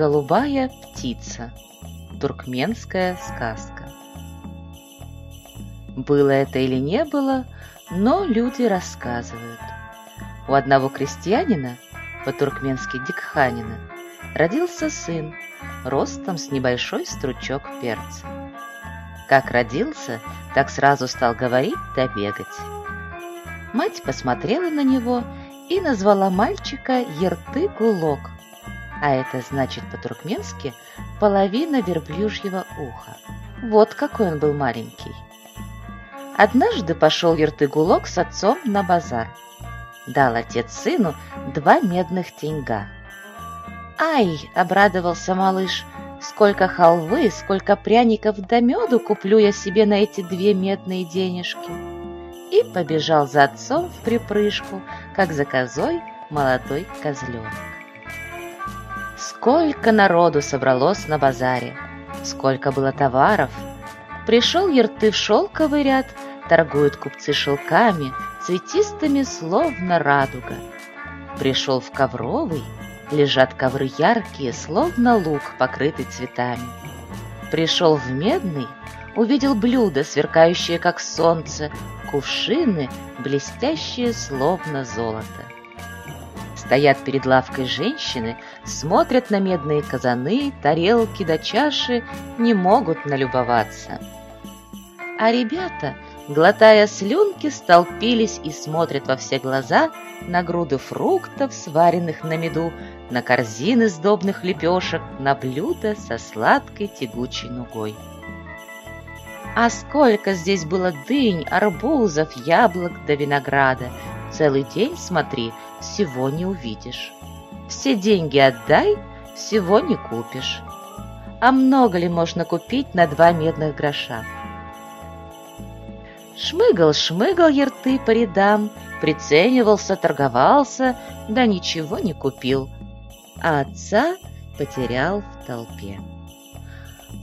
Голубая птица. Туркменская сказка. Было это или не было, но люди рассказывают. У одного крестьянина, по-туркменски дикханина, родился сын, ростом с небольшой стручок перца. Как родился, так сразу стал говорить да бегать. Мать посмотрела на него и назвала мальчика Ерты-Гулок, а это значит по-туркменски половина верблюжьего уха. Вот какой он был маленький. Однажды пошел Ерты-Гулок с отцом на базар. Дал отец сыну два медных теньга. «Ай!» — обрадовался малыш. «Сколько халвы, сколько пряников да меду куплю я себе на эти две медные денежки!» И побежал за отцом в припрыжку, как за козой молодой козленок. Сколько народу собралось на базаре, сколько было товаров. Пришел Ерты в шелковый ряд, торгуют купцы шелками, цветистыми, словно радуга. Пришел в ковровый, лежат ковры яркие, словно лук, покрытый цветами. Пришел в медный, увидел блюда, сверкающие, как солнце, кувшины, блестящие, словно золото. Стоят перед лавкой женщины, смотрят на медные казаны, тарелки да чаши, не могут налюбоваться. А ребята, глотая слюнки, столпились и смотрят во все глаза на груды фруктов, сваренных на меду, на корзины сдобных лепешек, на блюда со сладкой тягучей нугой. А сколько здесь было дынь, арбузов, яблок да винограда! Целый день смотри, всего не увидишь. Все деньги отдай, всего не купишь. А много ли можно купить на два медных гроша? Шмыгал-шмыгал ерты по рядам, приценивался, торговался, да ничего не купил. А отца потерял в толпе.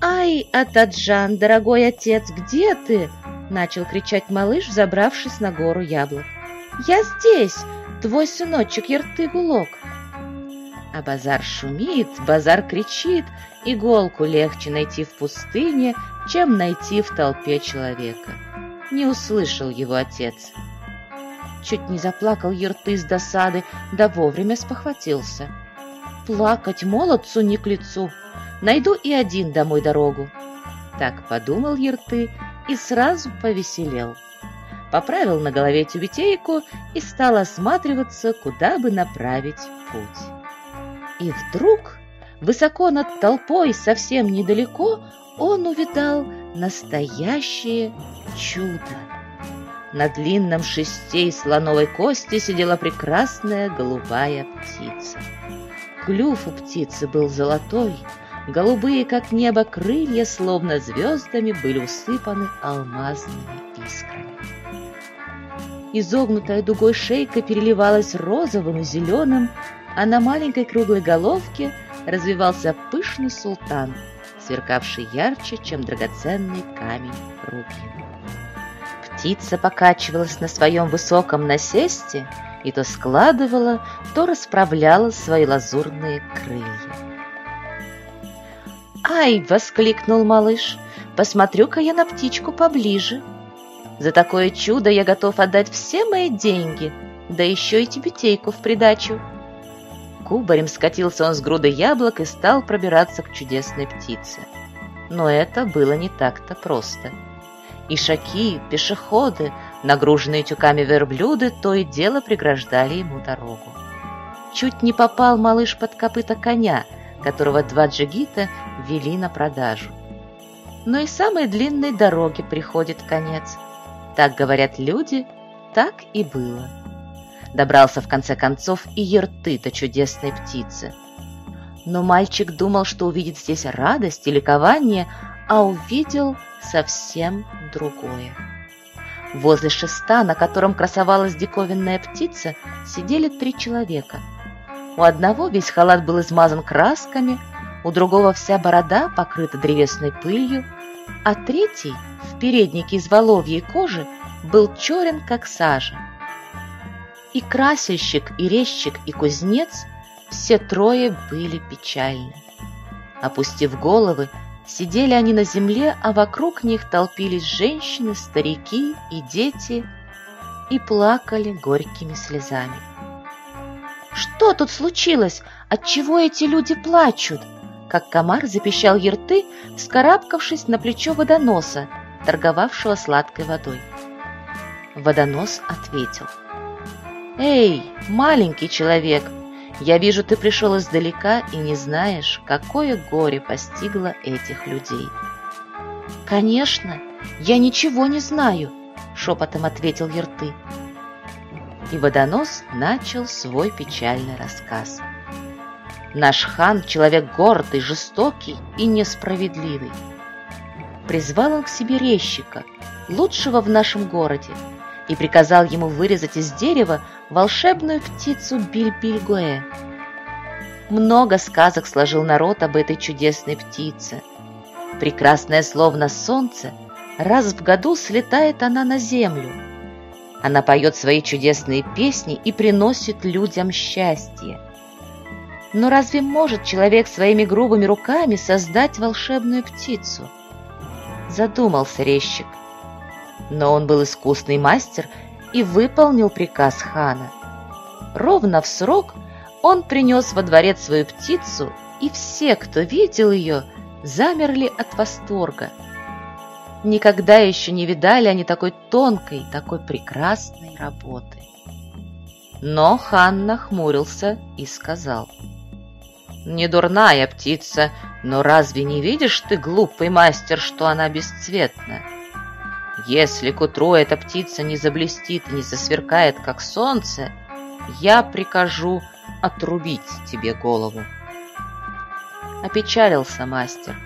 «Ай, Атаджан, дорогой отец, где ты?» — начал кричать малыш, забравшись на гору яблок. «Я здесь, твой сыночек Ерты-Гулок!» А базар шумит, базар кричит, иголку легче найти в пустыне, чем найти в толпе человека. Не услышал его отец. Чуть не заплакал Ерты с досады, да вовремя спохватился. Плакать молодцу не к лицу, найду и один домой дорогу. Так подумал Ерты и сразу повеселел. Поправил на голове тюбетейку и стал осматриваться, куда бы направить путь. И вдруг, высоко над толпой, совсем недалеко, он увидал настоящее чудо. На длинном шесте из слоновой кости сидела прекрасная голубая птица. Клюв у птицы был золотой, голубые, как небо, крылья, словно звездами, были усыпаны алмазными искрами. Изогнутая дугой шейка переливалась розовым и зеленым, а на маленькой круглой головке развивался пышный султан, сверкавший ярче, чем драгоценный камень рубин. Птица покачивалась на своем высоком насесте и то складывала, то расправляла свои лазурные крылья. «Ай!» — воскликнул малыш. «Посмотрю-ка я на птичку поближе. За такое чудо я готов отдать все мои деньги, да еще и тюбетейку в придачу». Кубарем скатился он с груды яблок и стал пробираться к чудесной птице. Но это было не так-то просто. Ишаки, пешеходы, нагруженные тюками верблюды, то и дело преграждали ему дорогу. Чуть не попал малыш под копыта коня, которого два джигита вели на продажу. Но и самой длинной дороге приходит конец. Так говорят люди, так и было добрался в конце концов и ерты-то чудесной птицы. Но мальчик думал, что увидит здесь радость и ликование, а увидел совсем другое. Возле шеста, на котором красовалась диковинная птица, сидели три человека. У одного весь халат был измазан красками, у другого вся борода покрыта древесной пылью, а третий, в переднике из воловьей кожи, был черен, как сажа. И красильщик, и резчик, и кузнец все трое были печальны. Опустив головы, сидели они на земле, а вокруг них толпились женщины, старики и дети и плакали горькими слезами. «Что тут случилось? Отчего эти люди плачут?» Как комар запищал ерты, вскарабкавшись на плечо водоноса, торговавшего сладкой водой. Водонос ответил. «Эй, маленький человек, я вижу, ты пришел издалека и не знаешь, какое горе постигло этих людей». «Конечно, я ничего не знаю», — шепотом ответил Ерты. И водонос начал свой печальный рассказ. Наш хан — человек гордый, жестокий и несправедливый. Призвал он к себе резчика, лучшего в нашем городе, и приказал ему вырезать из дерева волшебную птицу Биль-Биль-Гуэ. Много сказок сложил народ об этой чудесной птице. Прекрасное словно солнце, раз в году слетает она на землю. Она поет свои чудесные песни и приносит людям счастье. Но разве может человек своими грубыми руками создать волшебную птицу? Задумался резчик. Но он был искусный мастер и выполнил приказ хана. Ровно в срок он принес во дворец свою птицу, и все, кто видел ее, замерли от восторга. Никогда еще не видали они такой тонкой, такой прекрасной работы. Но хан нахмурился и сказал – не дурная птица, но разве не видишь ты, глупый мастер, что она бесцветна? Если к утру эта птица не заблестит и не засверкает, как солнце, я прикажу отрубить тебе голову. Опечалился мастер.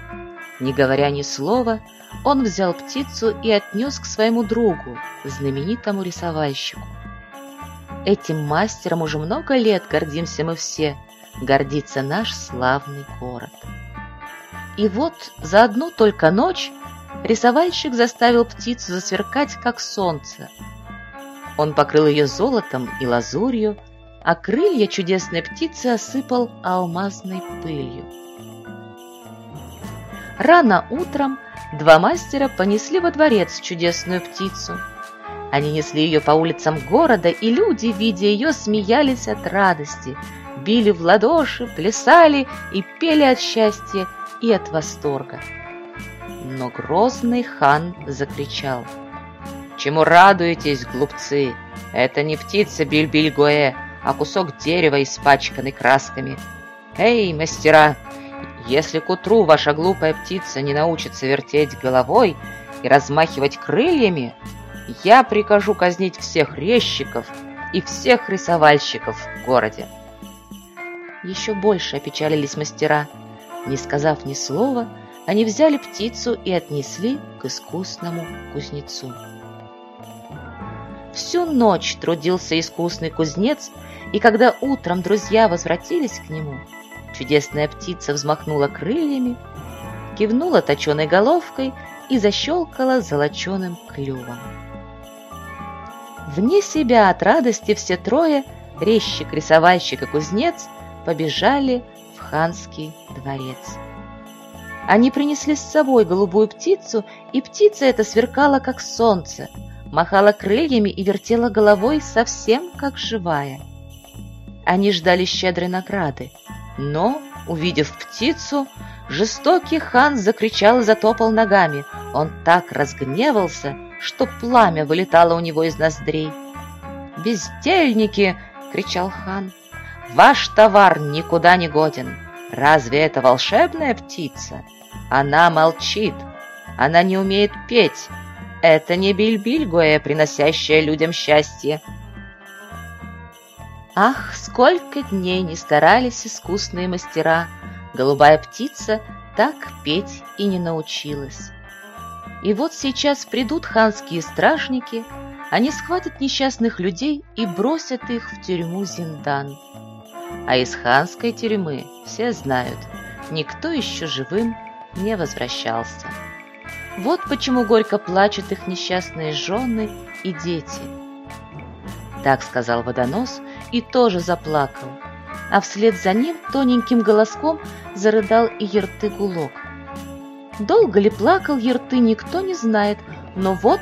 Не говоря ни слова, он взял птицу и отнес к своему другу, знаменитому рисовальщику. Этим мастером уже много лет гордимся мы все – гордится наш славный город. И вот за одну только ночь рисовальщик заставил птицу засверкать, как солнце. Он покрыл ее золотом и лазурью, а крылья чудесной птицы осыпал алмазной пылью. Рано утром два мастера понесли во дворец чудесную птицу. Они несли ее по улицам города, и люди, видя ее, смеялись от радости – били в ладоши, плясали и пели от счастья и от восторга. Но грозный хан закричал. «Чему радуетесь, глупцы? Это не птица Бильбильгуэ, а кусок дерева, испачканный красками. Эй, мастера, если к утру ваша глупая птица не научится вертеть головой и размахивать крыльями, я прикажу казнить всех резчиков и всех рисовальщиков в городе еще больше опечалились мастера. Не сказав ни слова, они взяли птицу и отнесли к искусному кузнецу. Всю ночь трудился искусный кузнец, и когда утром друзья возвратились к нему, чудесная птица взмахнула крыльями, кивнула точеной головкой и защелкала золоченым клювом. Вне себя от радости все трое, резчик, рисовальщик и кузнец – побежали в ханский дворец. Они принесли с собой голубую птицу, и птица эта сверкала, как солнце, махала крыльями и вертела головой совсем как живая. Они ждали щедрой награды, но, увидев птицу, жестокий хан закричал и затопал ногами. Он так разгневался, что пламя вылетало у него из ноздрей. «Бездельники!» — кричал хан. Ваш товар никуда не годен. Разве это волшебная птица? Она молчит. Она не умеет петь. Это не бильбильгуэ, приносящая людям счастье. Ах, сколько дней не старались искусные мастера. Голубая птица так петь и не научилась. И вот сейчас придут ханские стражники, они схватят несчастных людей и бросят их в тюрьму Зиндан. А из ханской тюрьмы все знают, никто еще живым не возвращался. Вот почему горько плачут их несчастные жены и дети. Так сказал водонос и тоже заплакал. а вслед за ним тоненьким голоском зарыдал и Ерты-Гулок. Долго ли плакал Ерты, никто не знает, но вот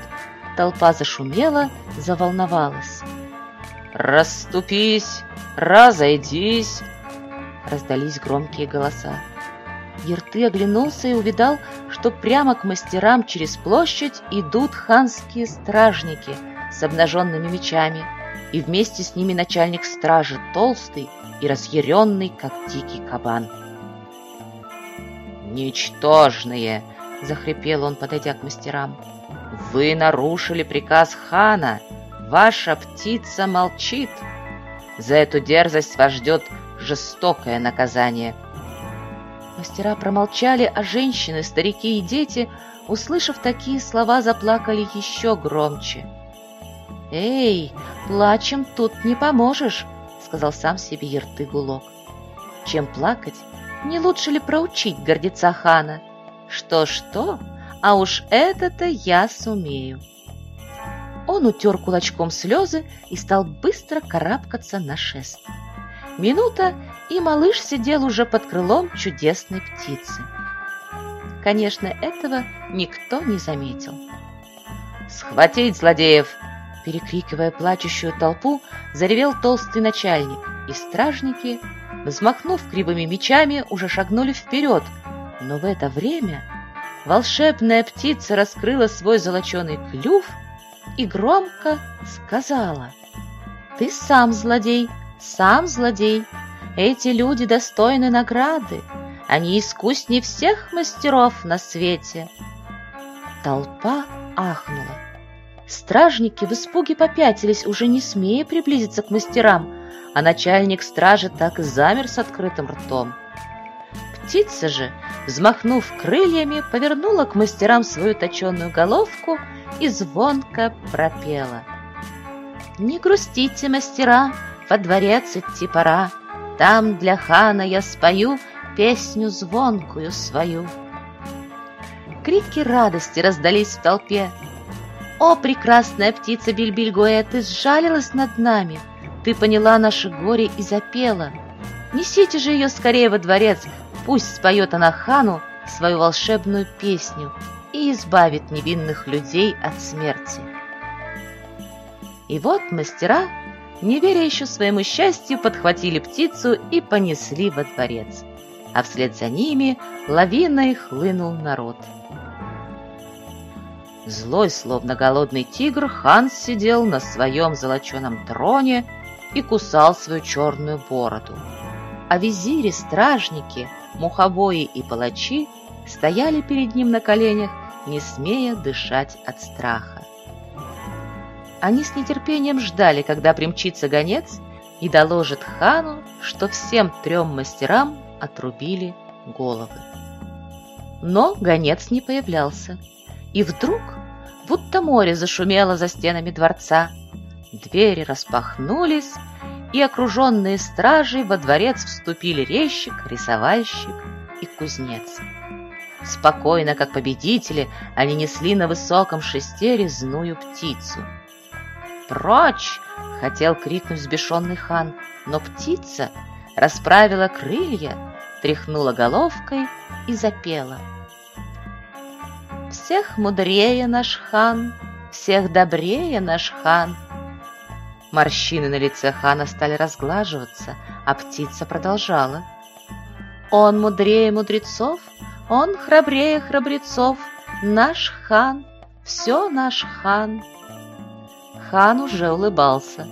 толпа зашумела, заволновалась. «Расступись! Разойдись!» Раздались громкие голоса. Ерты оглянулся и увидал, что прямо к мастерам через площадь идут ханские стражники с обнаженными мечами, и вместе с ними начальник стражи, толстый и разъяренный, как дикий кабан. «Ничтожные!» — захрипел он, подойдя к мастерам. «Вы нарушили приказ хана! Ваша птица молчит! За эту дерзость вас ждет жестокое наказание!» Мастера промолчали, а женщины, старики и дети, услышав такие слова, заплакали еще громче. «Эй, плачем тут не поможешь!» — сказал сам себе Ертыгулок. «Чем плакать, не лучше ли проучить гордеца хана? Что-что, а уж это-то я сумею. Он утер кулачком слезы и стал быстро карабкаться на шест. Минута, и малыш сидел уже под крылом чудесной птицы. Конечно, этого никто не заметил. «Схватить злодеев!» Перекрикивая плачущую толпу, заревел толстый начальник, и стражники взмахнув кривыми мечами, уже шагнули вперед, но в это время волшебная птица раскрыла свой золоченый клюв и громко сказала «Ты сам злодей, сам злодей, эти люди достойны награды, они искуснее всех мастеров на свете». Толпа ахнула. Стражники в испуге попятились, уже не смея приблизиться к мастерам, а начальник стражи так и замер с открытым ртом. Птица же, взмахнув крыльями, повернула к мастерам свою точенную головку и звонко пропела. «Не грустите, мастера, во дворец идти пора, Там для хана я спою песню звонкую свою». Крики радости раздались в толпе. «О, прекрасная птица Бильбильгоя, ты сжалилась над нами!» Ты поняла наше горе и запела. Несите же ее скорее во дворец, пусть споет она хану свою волшебную песню и избавит невинных людей от смерти. И вот мастера, не веря еще своему счастью, подхватили птицу и понесли во дворец, а вслед за ними лавиной хлынул народ. Злой, словно голодный тигр, хан сидел на своем золоченом троне и кусал свою черную бороду. А визири, стражники, мухобои и палачи стояли перед ним на коленях, не смея дышать от страха. Они с нетерпением ждали, когда примчится гонец и доложит хану, что всем трем мастерам отрубили головы. Но гонец не появлялся, и вдруг, будто море зашумело за стенами дворца, Двери распахнулись, и окруженные стражей во дворец вступили резчик, рисовальщик и кузнец. Спокойно, как победители, они несли на высоком шесте резную птицу. «Прочь!» — хотел крикнуть взбешенный хан, но птица расправила крылья, тряхнула головкой и запела. «Всех мудрее наш хан, всех добрее наш хан, Морщины на лице хана стали разглаживаться, а птица продолжала. «Он мудрее мудрецов, он храбрее храбрецов, наш хан, все наш хан». Хан уже улыбался.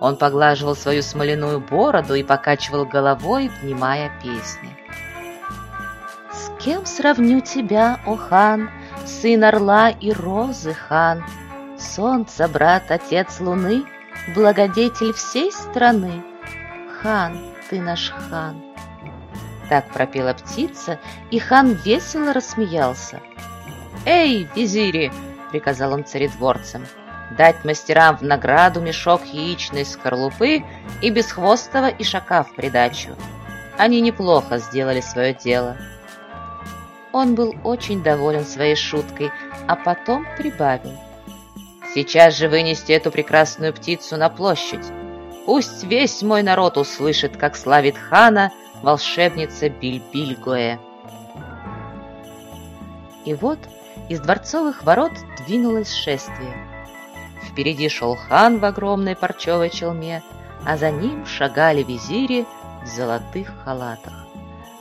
Он поглаживал свою смоляную бороду и покачивал головой, внимая песни. «С кем сравню тебя, о хан, сын орла и розы, хан? Солнце, брат, отец луны, благодетель всей страны. Хан, ты наш хан. Так пропела птица, и хан весело рассмеялся. «Эй, визири!» — приказал он царедворцам. «Дать мастерам в награду мешок яичной скорлупы и бесхвостого ишака в придачу. Они неплохо сделали свое дело». Он был очень доволен своей шуткой, а потом прибавил. Сейчас же вынести эту прекрасную птицу на площадь. Пусть весь мой народ услышит, как славит хана волшебница Бильбильгоэ. И вот из дворцовых ворот двинулось шествие. Впереди шел хан в огромной парчевой челме, а за ним шагали визири в золотых халатах.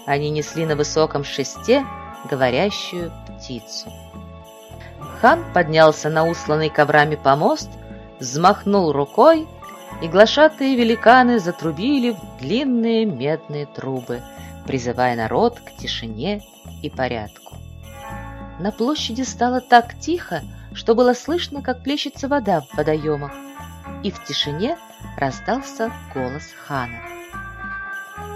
Они несли на высоком шесте говорящую птицу. Хан поднялся на усланный коврами помост, взмахнул рукой, и глашатые великаны затрубили в длинные медные трубы, призывая народ к тишине и порядку. На площади стало так тихо, что было слышно, как плещется вода в водоемах, и в тишине раздался голос хана.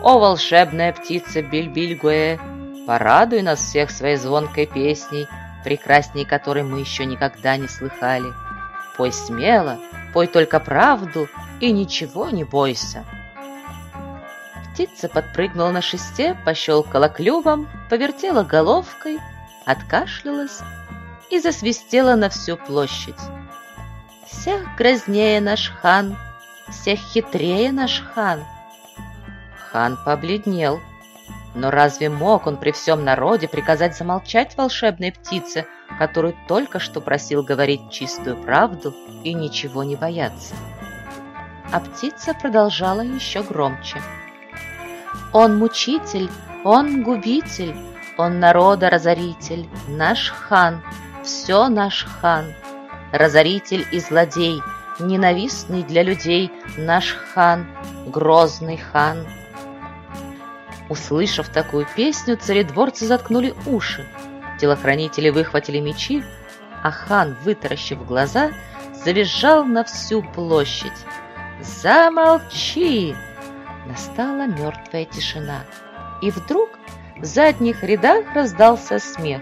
«О, волшебная птица Бильбильгуэ, порадуй нас всех своей звонкой песней, прекрасней которой мы еще никогда не слыхали. Пой смело, пой только правду и ничего не бойся». Птица подпрыгнула на шесте, пощелкала клювом, повертела головкой, откашлялась и засвистела на всю площадь. Всех грознее наш хан, всех хитрее наш хан. Хан побледнел. Но разве мог он при всем народе приказать замолчать волшебной птице, которую только что просил говорить чистую правду и ничего не бояться? А птица продолжала еще громче. «Он мучитель, он губитель, он народа разоритель, наш хан, все наш хан, разоритель и злодей, ненавистный для людей наш хан, грозный хан. Услышав такую песню, царедворцы заткнули уши, телохранители выхватили мечи, а хан, вытаращив глаза, завизжал на всю площадь. «Замолчи!» Настала мертвая тишина, и вдруг в задних рядах раздался смех.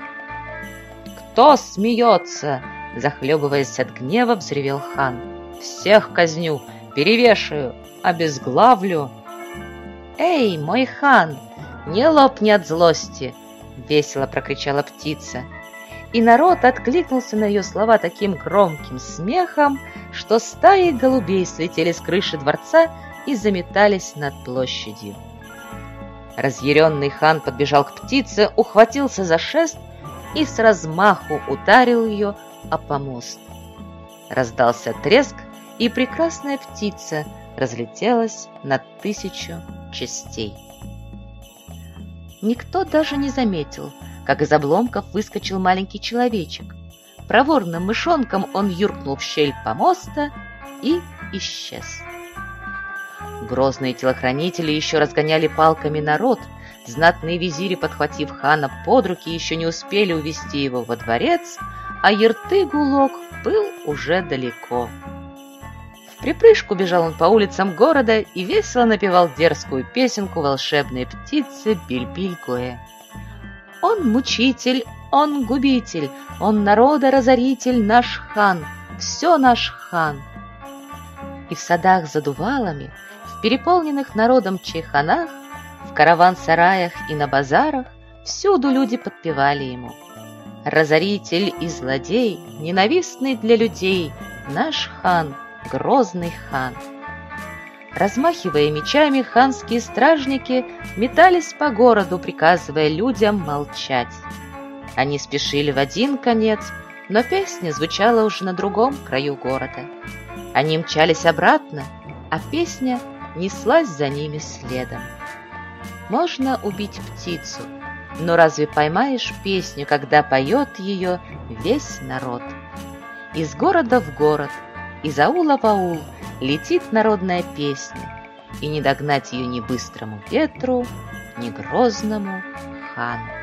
«Кто смеется?» Захлебываясь от гнева, взревел хан. «Всех казню, перевешаю, обезглавлю!» «Эй, мой хан, не лопни от злости!» Весело прокричала птица. И народ откликнулся на ее слова таким громким смехом, что стаи голубей слетели с крыши дворца и заметались над площадью. Разъяренный хан подбежал к птице, ухватился за шест и с размаху ударил ее о помост. Раздался треск, и прекрасная птица разлетелась на тысячу частей. Никто даже не заметил, как из обломков выскочил маленький человечек. Проворным мышонком он юркнул в щель помоста и исчез. Грозные телохранители еще разгоняли палками народ, Знатные визири, подхватив хана под руки, еще не успели увести его во дворец, а Ертыгулок был уже далеко. В припрыжку бежал он по улицам города и весело напевал дерзкую песенку волшебной птицы Бильбилькуэ. Он мучитель, он губитель, он народа разоритель, наш хан, все наш хан. И в садах за дувалами, в переполненных народом чайханах в караван-сараях и на базарах всюду люди подпевали ему. Разоритель и злодей, ненавистный для людей, наш хан, грозный хан. Размахивая мечами, ханские стражники метались по городу, приказывая людям молчать. Они спешили в один конец, но песня звучала уже на другом краю города. Они мчались обратно, а песня неслась за ними следом. Можно убить птицу, но разве поймаешь песню, когда поет ее весь народ? Из города в город, из аула в аул летит народная песня, и не догнать ее ни быстрому ветру, ни грозному хану.